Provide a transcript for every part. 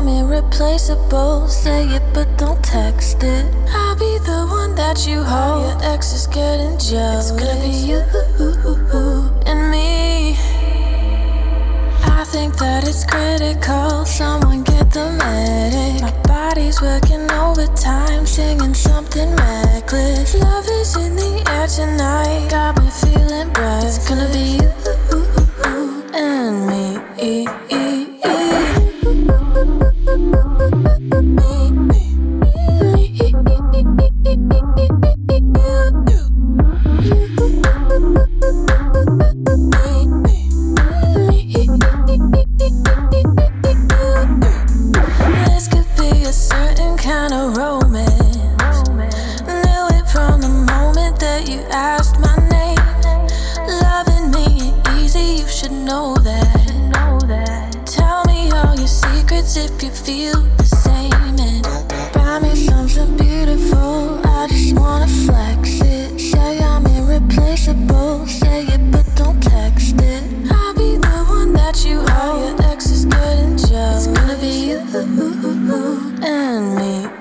I'm irreplaceable. Say it, but don't text it. I'll be the one that you hold. Your ex is getting jealous. It's gonna be you and me. I think that it's critical. Someone get the medic. My body's working overtime, singing something reckless. Love is in the air tonight. Got me feeling bright. It's gonna be you and me.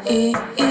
e, e.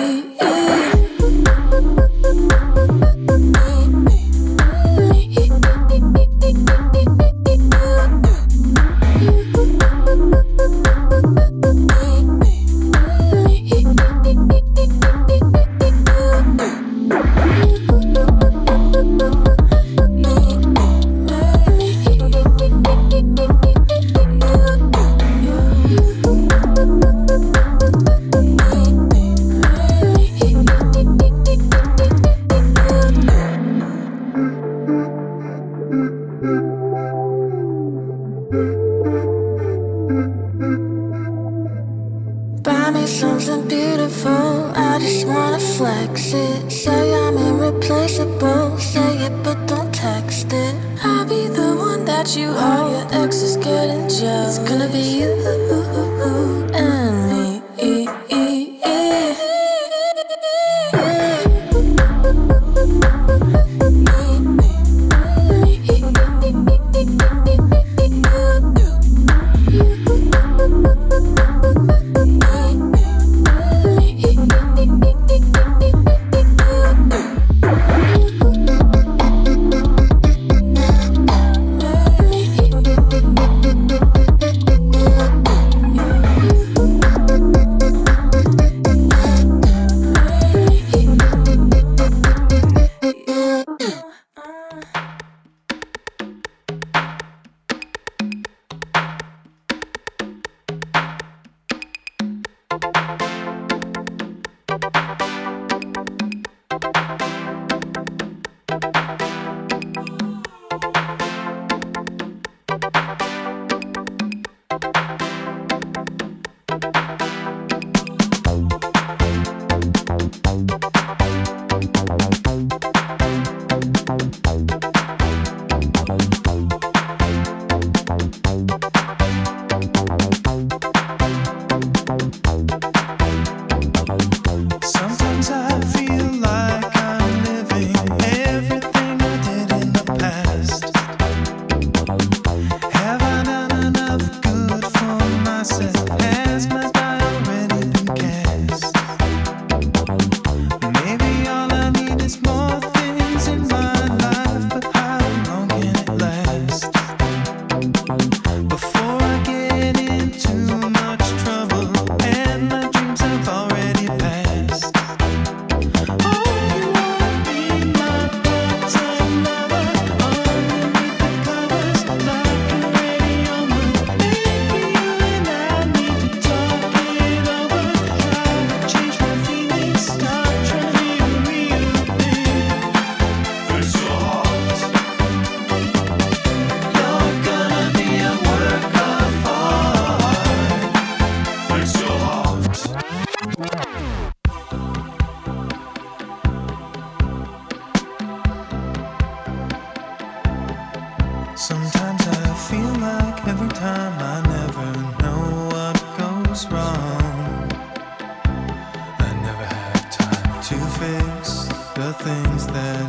was wrong. I never had time to fix the things that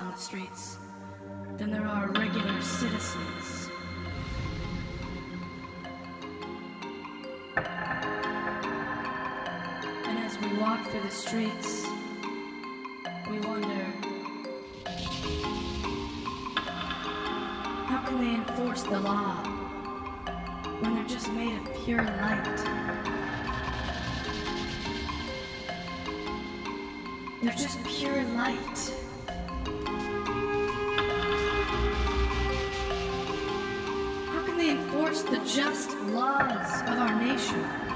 on the streets than there are regular citizens. And as we walk through the streets, we wonder how can they enforce the law when they're just made of pure light? They're just pure light. the just laws of our nation.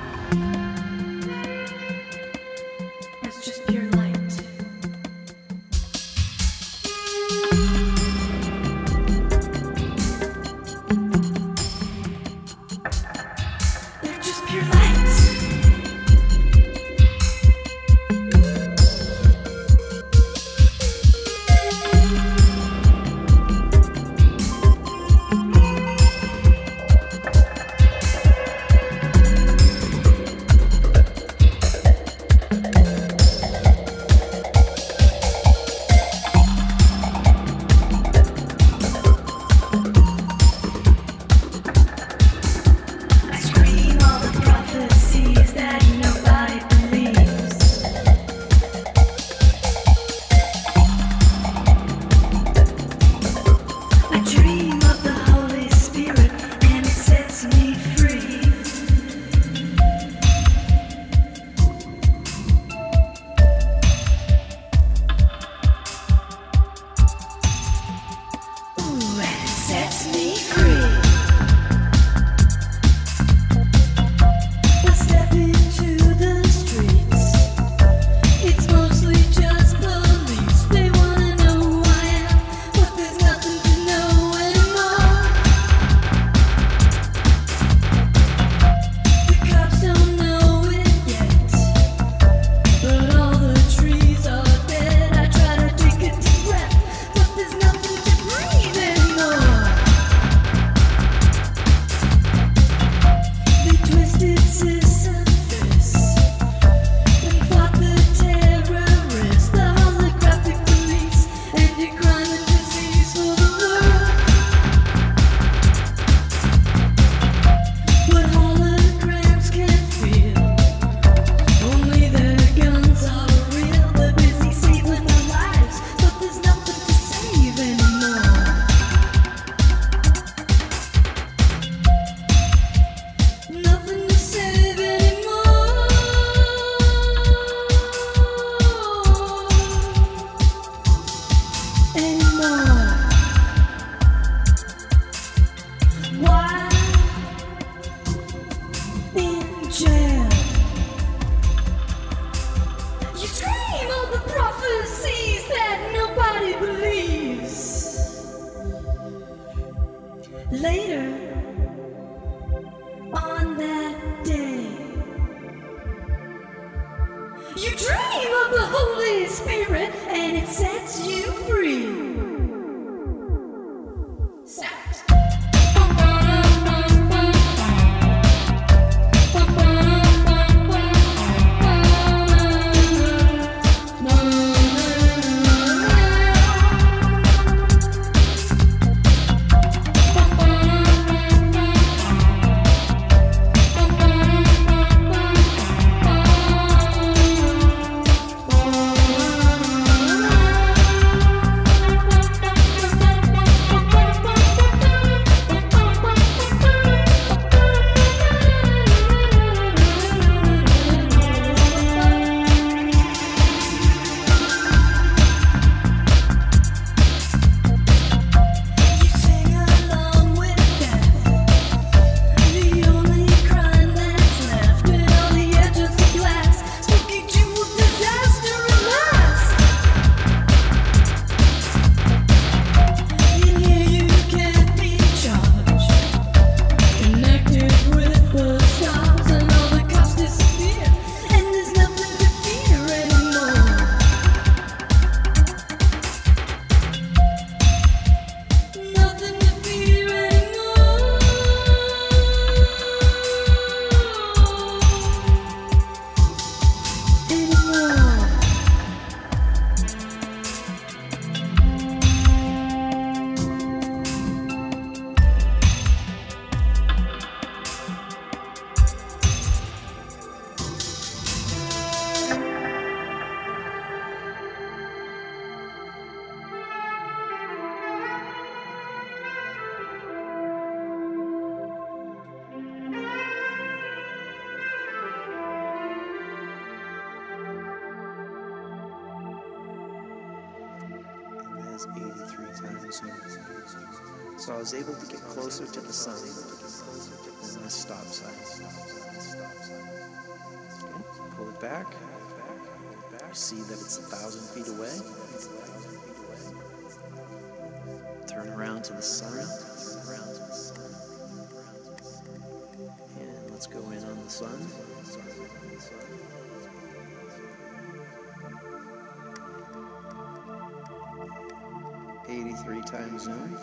83 times Zoom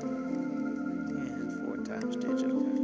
and 4 times digital.